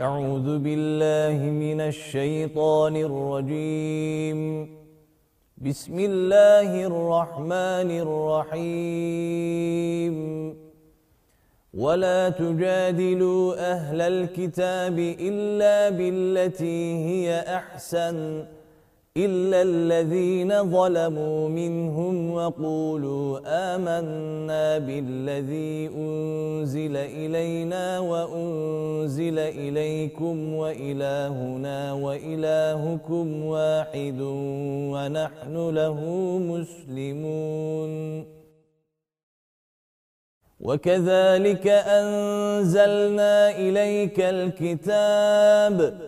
أعوذ بالله من الشيطان الرجيم. بسم الله الرحمن الرحيم. ولا تجادلوا أهل الكتاب إلا بالتي هي أحسن. إلا الذين ظلموا منهم وقولوا آمنا بالذي أنزل إلينا وأنزل إليكم وإلهنا وإلهكم واحد ونحن له مسلمون. وكذلك أنزلنا إليك الكتاب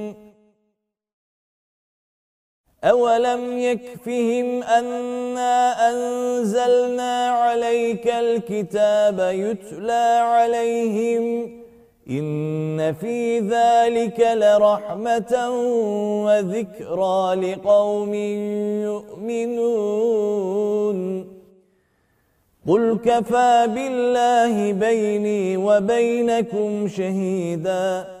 أولم يكفهم أنا أنزلنا عليك الكتاب يتلى عليهم إن في ذلك لرحمة وذكرى لقوم يؤمنون قل كفى بالله بيني وبينكم شهيداً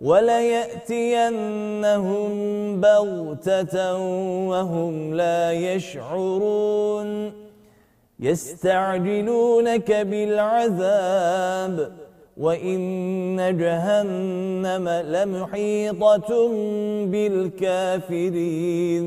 وليأتينهم بغتة وهم لا يشعرون. يستعجلونك بالعذاب وإن جهنم لمحيطة بالكافرين.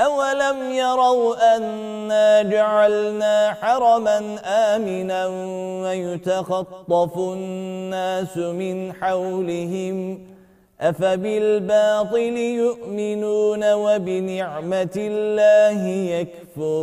أولم يروا أنا جعلنا حرما آمنا ويتخطف الناس من حولهم أفبالباطل يؤمنون وبنعمة الله يكفرون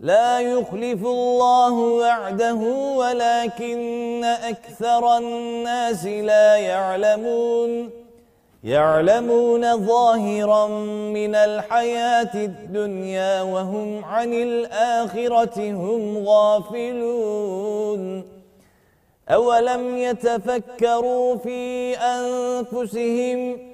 لا يخلف الله وعده ولكن أكثر الناس لا يعلمون. يعلمون ظاهرا من الحياة الدنيا وهم عن الآخرة هم غافلون. أولم يتفكروا في أنفسهم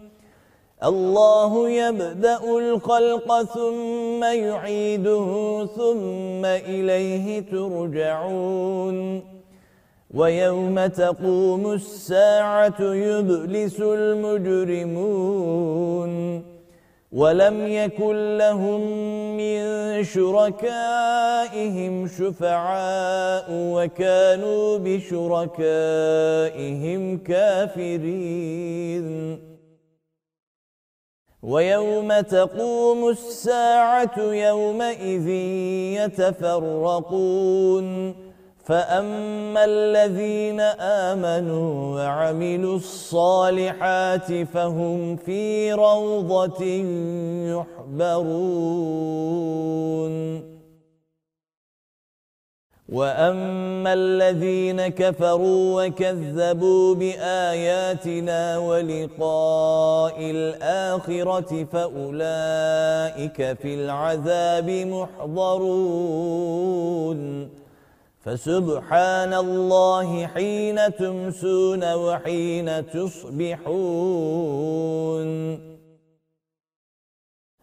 الله يبدأ الخلق ثم يعيده ثم إليه ترجعون. ويوم تقوم الساعة يبلس المجرمون. ولم يكن لهم من شركائهم شفعاء وكانوا بشركائهم كافرين. ويوم تقوم الساعة يومئذ يتفرقون. فأما الذين آمنوا وعملوا الصالحات فهم في روضة يحبرون. وأما الذين كفروا وكذبوا بآياتنا ولقاء الآخرة فأولئك في العذاب محضرون فسبحان الله حين تمسون وحين تصبحون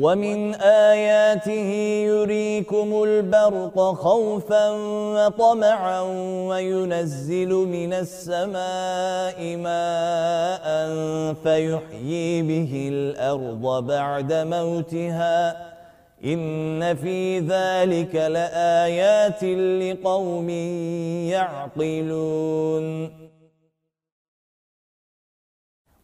ومن آياته يريكم البرق خوفا وطمعا وينزل من السماء ماء فيحيي به الأرض بعد موتها. إن في ذلك لآيات لقوم يعقلون.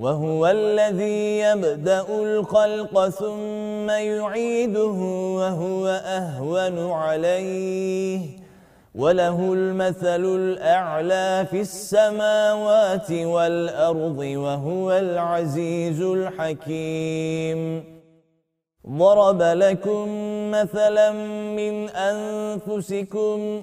وهو الذي يبدأ الخلق ثم يعيده وهو أهون عليه. وله المثل الأعلى في السماوات والأرض وهو العزيز الحكيم. ضرب لكم مثلا من أنفسكم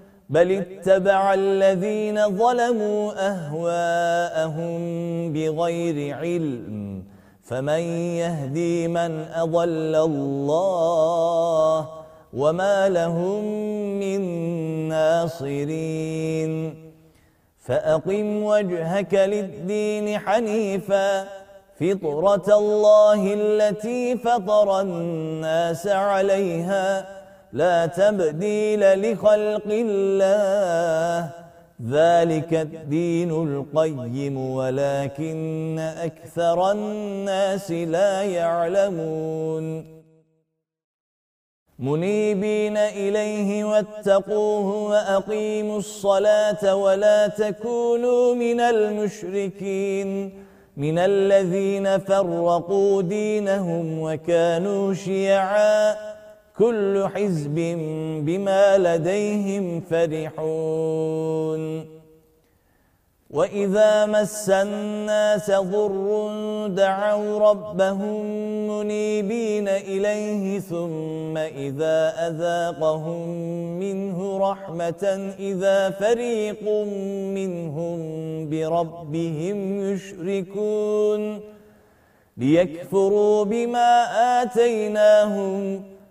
بل اتبع الذين ظلموا أهواءهم بغير علم فمن يهدي من أضل الله وما لهم من ناصرين فأقم وجهك للدين حنيفا فطرة الله التي فطر الناس عليها لا تبديل لخلق الله. ذلك الدين القيم ولكن أكثر الناس لا يعلمون. منيبين إليه واتقوه وأقيموا الصلاة ولا تكونوا من المشركين. من الذين فرقوا دينهم وكانوا شيعاً. كل حزب بما لديهم فرحون. وإذا مس الناس ضر دعوا ربهم منيبين إليه ثم إذا أذاقهم منه رحمة إذا فريق منهم بربهم يشركون. ليكفروا بما آتيناهم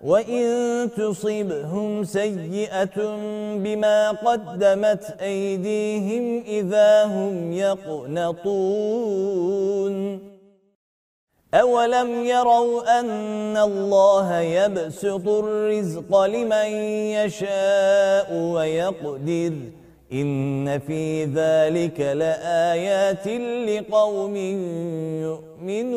وإن تصبهم سيئة بما قدمت أيديهم إذا هم يقنطون أولم يروا أن الله يبسط الرزق لمن يشاء ويقدر إن في ذلك لآيات لقوم يؤمنون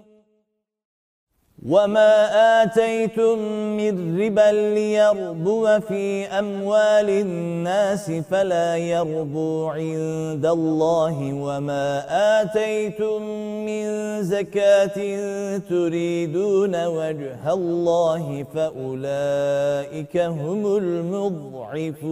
وما آتيتم من ربا ليربو في أموال الناس فلا يربو عند الله وما آتيتم من زكاة تريدون وجه الله فأولئك هم المضعفون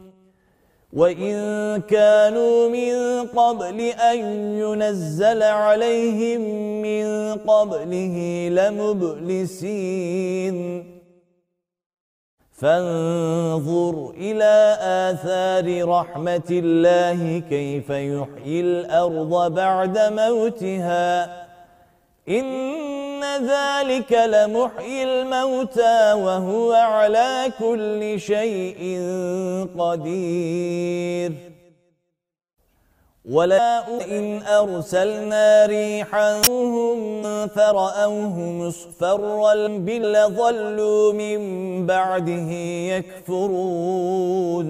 وَإِن كَانُوا مِن قَبْلِ أَن يُنَزَّلَ عَلَيْهِم مِّن قَبْلِهِ لَمُبْلِسِينَ فانظر إلى آثار رحمة الله كيف يحيي الأرض بعد موتها إن ذلك لمحيي الموتى وهو على كل شيء قدير. ولا إن أرسلنا ريحا فرأوه مصفرا بل ظلوا من بعده يكفرون.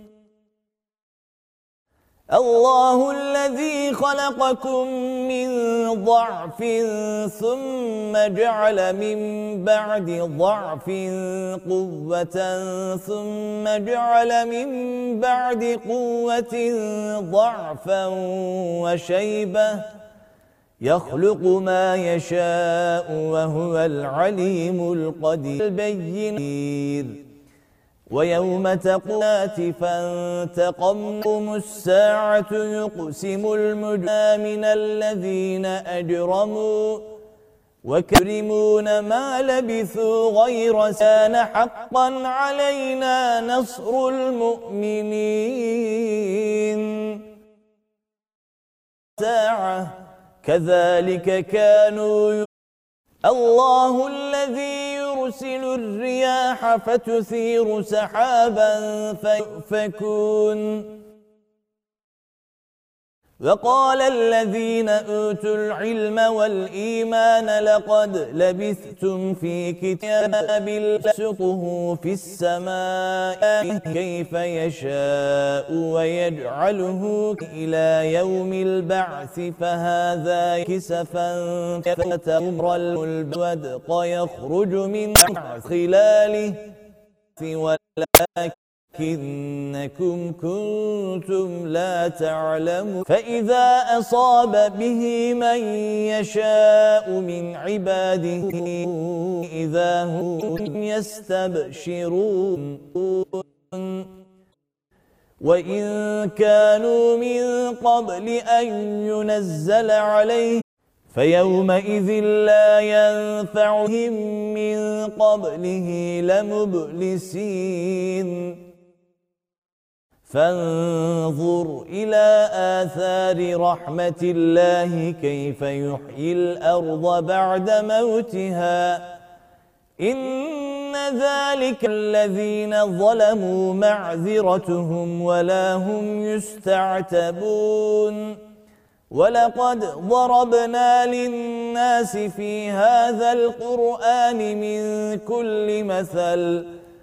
الله الذي خلقكم من ضعف ثم جعل من بعد ضعف قوة ثم جعل من بعد قوة ضعفا وشيبة يخلق ما يشاء وهو العليم القدير. البينير. ويوم تقوات فانتقمكم الساعة يقسم المجرى من الذين أجرموا وكرمون ما لبثوا غير سان حقا علينا نصر المؤمنين. ساعة كذلك كانوا الله الذي يرسل الرياح فتثير سحابا فيؤفكون. وقال الذين أوتوا العلم والإيمان لقد لبثتم في كتاب لسطه في السماء كيف يشاء ويجعله إلى يوم البعث فهذا كسفا فتمر الودق يخرج من خلاله ولكن لكنكم كنتم لا تعلمون. فإذا أصاب به من يشاء من عباده إذا هم يستبشرون. وإن كانوا من قبل أن ينزل عليه فيومئذ لا ينفعهم من قبله لمبلسين. فانظر إلى آثار رحمة الله كيف يحيي الأرض بعد موتها. إن ذلك الذين ظلموا معذرتهم ولا هم يستعتبون. ولقد ضربنا للناس في هذا القرآن من كل مثل.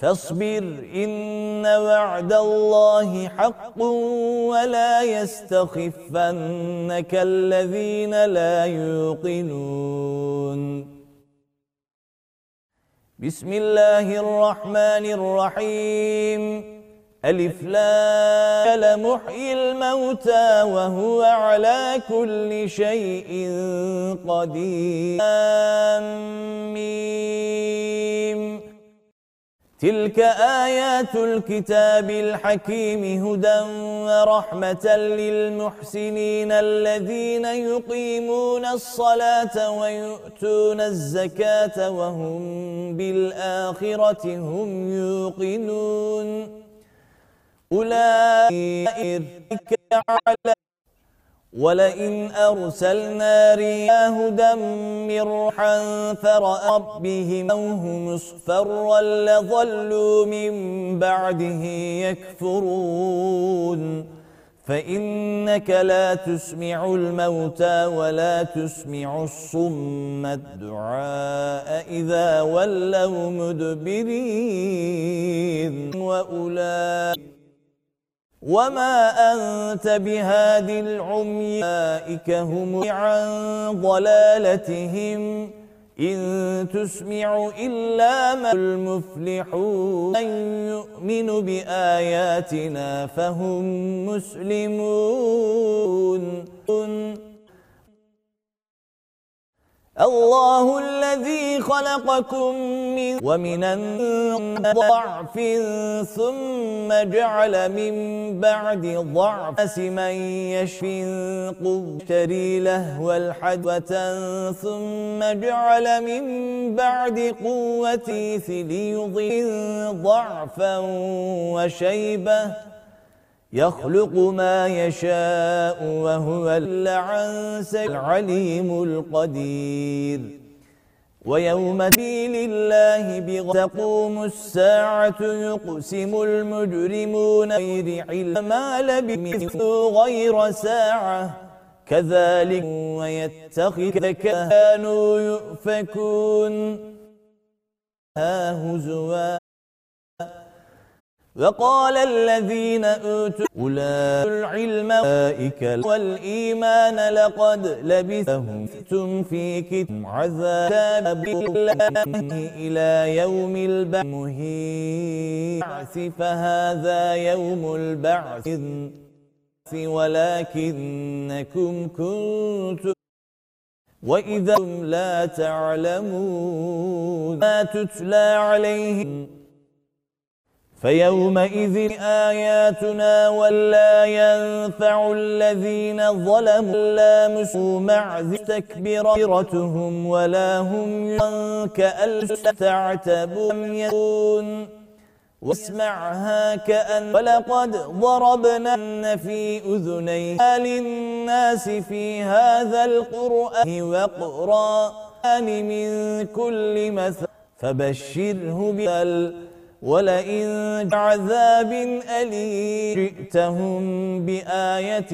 فاصبر إن وعد الله حق ولا يستخفنك الذين لا يوقنون. بسم الله الرحمن الرحيم. ألف لا لمحيي الموتى وهو على كل شيء قدير. آمين. تلك آيات الكتاب الحكيم هدى ورحمة للمحسنين الذين يقيمون الصلاة ويؤتون الزكاة وهم بالآخرة هم يوقنون. أولئك على ولئن أرسلنا رياه دمرحا فرأى ربهم أوه مصفرا لظلوا من بعده يكفرون فإنك لا تسمع الموتى ولا تسمع الصم الدعاء إذا ولوا مدبرين وأولئك وما أنت بهاد العمي أولئك هم عن ضلالتهم إن تسمع إلا ما المفلحون أن يؤمن بآياتنا فهم مسلمون الله الذي خلقكم من ومن ضعف ثم جعل من بعد ضعف من يشفي قبتري لهو الحدوة ثم جعل من بعد قوة ليضل ضعفا وشيبة يخلق ما يشاء وهو العنس العليم القدير. ويوم دين الله بغتقوم الساعة يقسم المجرمون غير علم ما لبثوا غير ساعة. كذلك ويتخذ كانوا يؤفكون. ها هزوا. وقال الذين أوتوا أولئك العلم أولئك والإيمان لقد لبثهم. ثم في كتم عذاب الله إلى يوم البعث. فهذا يوم البعث. ولكنكم كنتم وإذا لا تعلمون. ما تتلى عليهم. فيومئذ آياتنا ولا ينفع الذين ظلموا لا مسوا معذ تكبيرتهم ولا هم ينك ألستعتبوا يكون. واسمعها كأن ولقد ضربنا في أذنيها للناس في هذا القرآن وقرآن من كل مثل فبشره بال ولئن عذاب أليم جئتهم بآية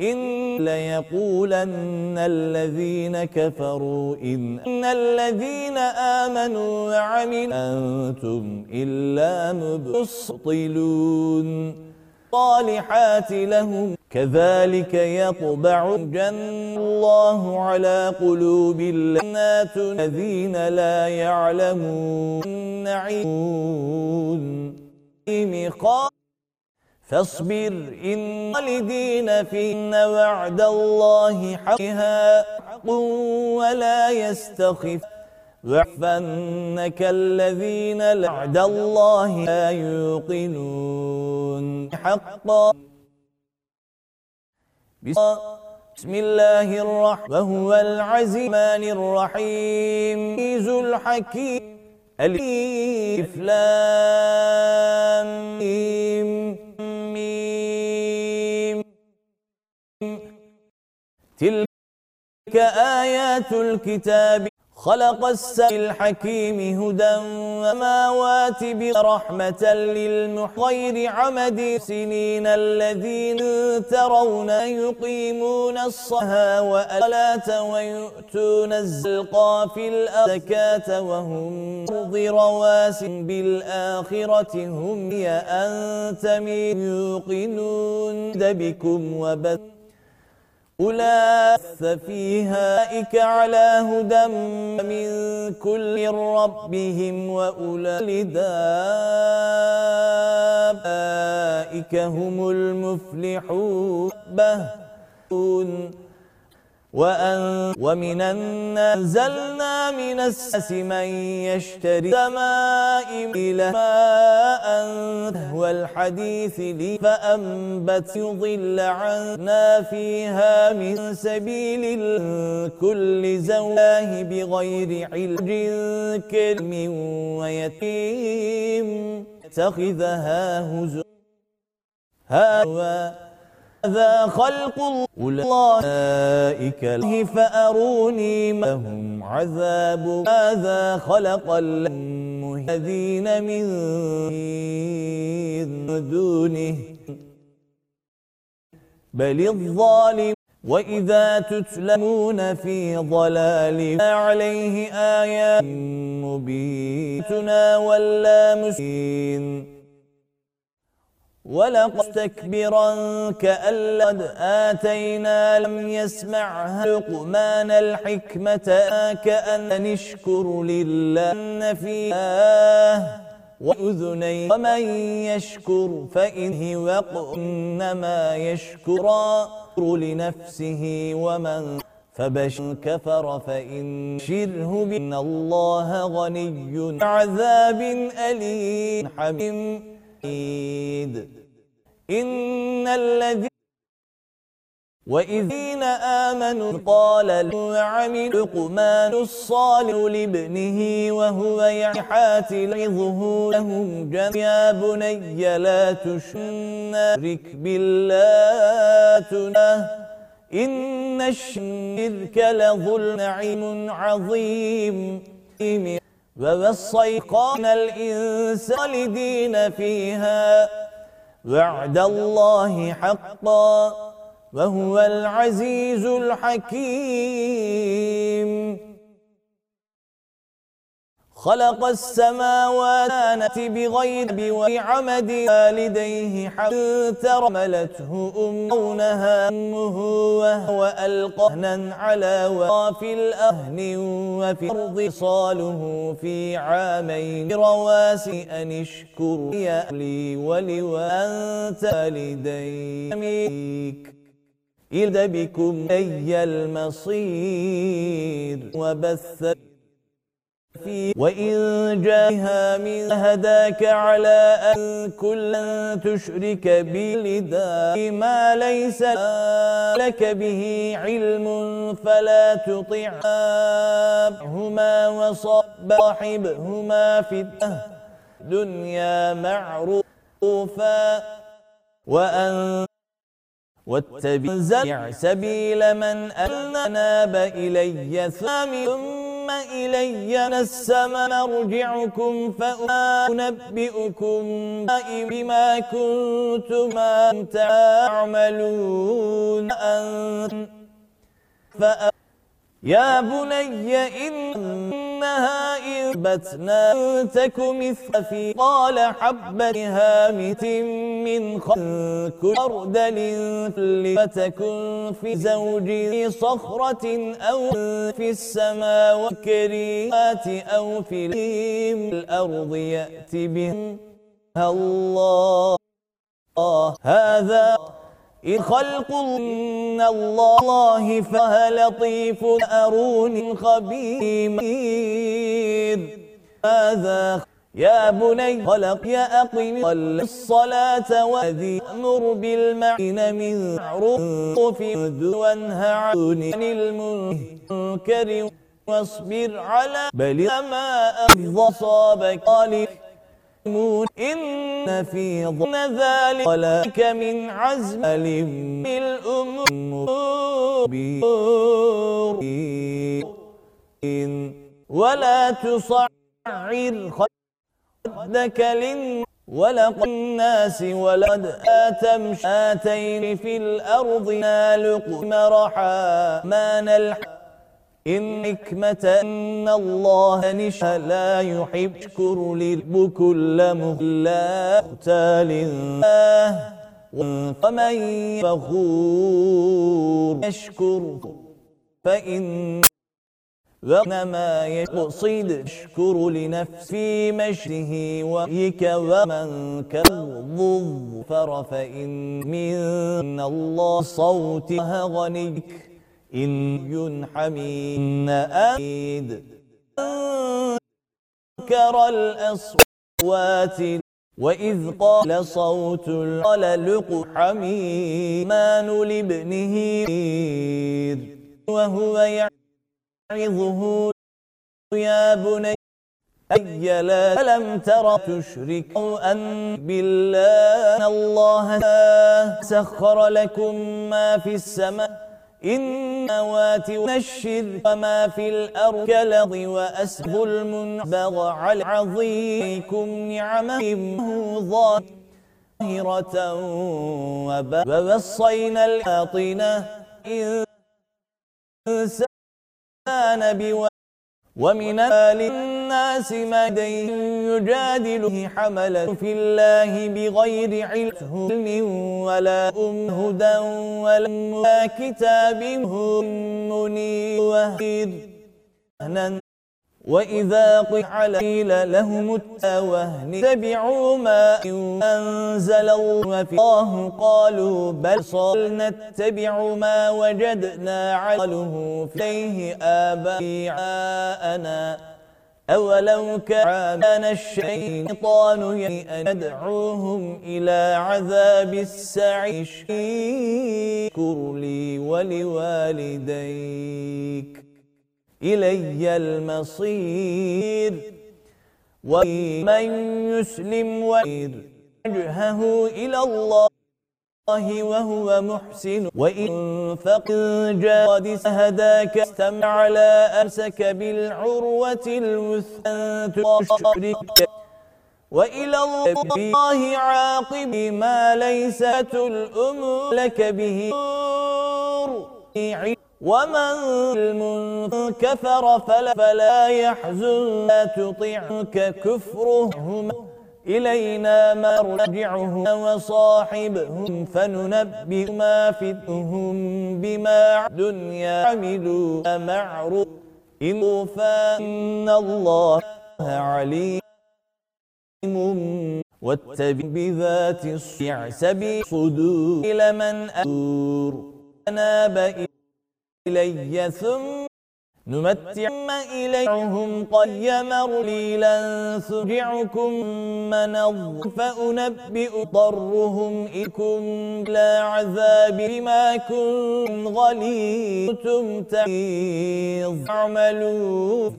إن ليقولن الذين كفروا إن الذين آمنوا وعملوا أنتم إلا مبصطلون صالحات لهم. كذلك يطبع جن الله على قلوب النات الذين لا يعلمون نعيمون فاصبر إن والدين فين وعد الله حقها حق ولا يستخف وعفنك الذين لعد الله لا يوقنون. حقا. بسم الله الرحمن وهو العزيمان الرحيم. ذو الحكيم. ألف لام. ميم. آيات الكتاب. خلق السماء الحكيم هدى وماوات برحمة للمحير عمد سنين الذين ترون يقيمون الصلاة والصلاة ويؤتون الزلقى في الأزكاة وهم أرض رواس بالآخرة هم يأنت من يوقنون دبكم وبث أولئك فيها على هدى من كل ربهم وأولئك هم المفلحون وأن ومن الناس من السس من يشتري سماء إلى ماء والحديث لي فأنبت يضل عنا فيها من سبيل كل زواه بغير علج كلم ويتيم اتخذها هزوا. هذا هذا خلق الله أولئك فأروني ما هم عذاب. هذا خلق الذين من دونه. بل الظالم وإذا تتلمون في ضلال عليه آيات مبيتنا ولا مسين ولقد استكبرا كأن لقد آتينا لم يسمعها لقمان الحكمة كأن نشكر لله فيها وأذني ومن يشكر فإنه وقنما يشكر لنفسه ومن فبشر كفر فإن شره بأن الله غني عذاب أليم حميد. إن الذين وإذين آمنوا قال وعمل لقمان الصالح لابنه وهو يحات لظهورهم لهم يا بني لا تشرك بالله إن الشرك لظلم عظيم عظيم ووصيقان الإنسان لدين فيها وعد الله حقا وهو العزيز الحكيم. خلق السماوات بغير وعمد والديه حتى رملته أمونها أمه وهو ألقهنا على وقاف الأهن وفي الأرض صاله في عامين رواسي أن اشكر يا لي ولوأنت والديك. إذ بكم أي المصير وبث وإن جاها من هداك على أن كل تشرك بلداء ما ليس لك به علم فلا تطعهما وصبحبهما في الدنيا معروفا وأن واتبع سبيل من أناب إلي ثامن إلي نسم مرجعكم فأنبئكم بما كنتم تعملون. أنت يا بني إنها إن بتنا تك مثل في قال حبتها مت من خلق أردل فتكن في زوجي صخرة أو في السماء كريمات أو في الأرض يأتي بها الله. هذا إن خلق من الله فهل لطيف أرون خبير. هذا يا بني خلق يا أقم الصلاة وذي أمر بالمعين من معروف وانهى عن المنكر واصبر على بل ما أفضى صابك. إن في ظن ذلك ولك من عزم الأمور ولا تصعر خدك للناس ولق الناس ولد آتم شاتين في الأرض نالق مرحا ما نلح إن حكمة إن الله نشأ لا يحب شكر للب كل مهلا اختال فمن فخور يشكر فإن وإنما يقصد لنفس في مشره ويك ومن كذب فإن من الله صوتها غنيك إن ينحمين أيد أنكر الأصوات. وإذ قال صوت القلق حميمان لابنه وهو يعظه يا بني أي لا لم تر تشرك أن بالله الله سخر لكم ما في السماء. إن وات وما في الأرض كلظ وأسب المنبغ على عظيكم نعمه ظاهرة ووصينا الآطنة إنسان كان ومن آل الناس ما يجادل حمل في الله بغير علم ولا أم هدى ولا كتاب منير. وهير وإذا قيل لهم التوهن تبعوا ما أنزل الله قالوا بل صل نتبع ما وجدنا عله فيه آباءنا. أولو كان الشيطان أن ندعوهم إلى عذاب السعير شكر لي ولوالديك إلي المصير ومن يسلم وجهه إلى الله وهو محسن. وإن فقد جاد هداك استمع على أمسك بالعروة الوثقى تشرك وإلى الله عاقب ما ليست الأمور لك به. ومن كفر فلا, فلا يحزن لا تطعك كفرهم إلينا مرجعهم وصاحبهم فننبئ ما فتهم بما دنيا عملوا. معروف. إن فإن الله عليم. واتبع بذات الصيع سبيل صدور. إلى من أدور. أناب إلي ثم نمتعهم إليهم قيما رليلا سرعكم منض فأنبئ ضرهم إكم لا عذاب بما كن غليتم تغيظ اعملوا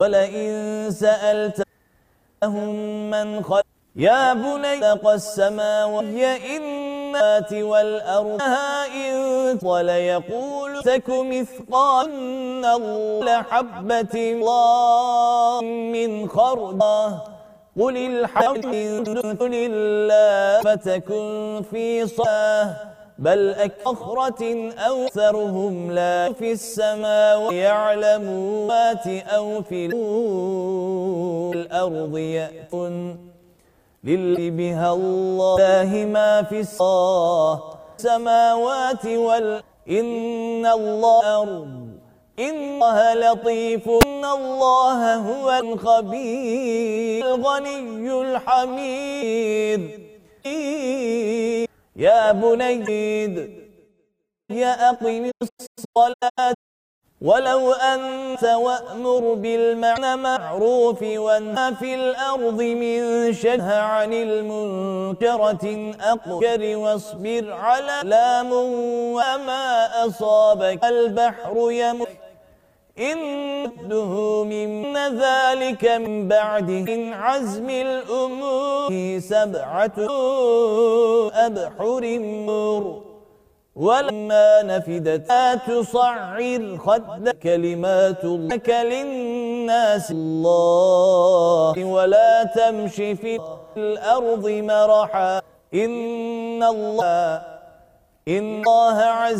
ولئن سألتهم من خلق يا بني لق السماوات إنات والأرض إن وليقول تك مثقال لحبة الله من خردة قل الحمد لله فتكن في صلاة بل أكثرة أوثرهم لا في السماء يعلمات أو في الأرض يأتون للي بها الله ما في السماوات وال إن الله أرض إن الله لطيف إن الله هو الخبير الغني الحميد يا بني يا أقم الصلاة ولو أنت وأمر بالمعنى معروف وانهى في الأرض من شنه عن المنكرة أقكر واصبر على لام وما أصابك البحر يمر إنه من ذلك من بعده من عزم الأمور سبعة أبحر مر ولما نفدت لا تصعر خد كلمات لك للناس الله ولا تمشي في الأرض مرحا. إن الله إن الله عز